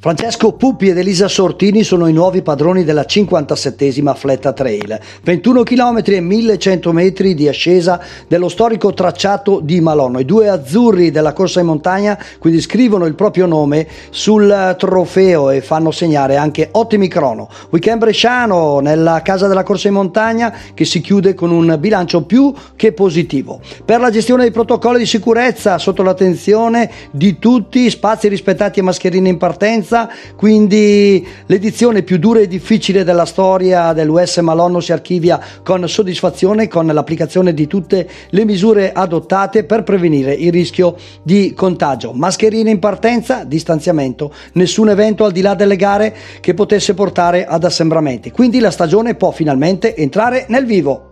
Francesco Puppi ed Elisa Sortini sono i nuovi padroni della 57esima Fletta Trail, 21 km e 1100 metri di ascesa dello storico tracciato di Malonno. I due azzurri della corsa in montagna quindi scrivono il proprio nome sul trofeo e fanno segnare anche ottimi crono. Weekend bresciano nella casa della corsa in montagna che si chiude con un bilancio più che positivo. Per la gestione dei protocolli di sicurezza sotto l'attenzione di tutti, spazi rispettati e mascherine in partenza, quindi l'edizione più dura e difficile della storia dell'US Malonno si archivia con soddisfazione con l'applicazione di tutte le misure adottate per prevenire il rischio di contagio. Mascherine in partenza, distanziamento, nessun evento al di là delle gare che potesse portare ad assembramenti. Quindi la stagione può finalmente entrare nel vivo.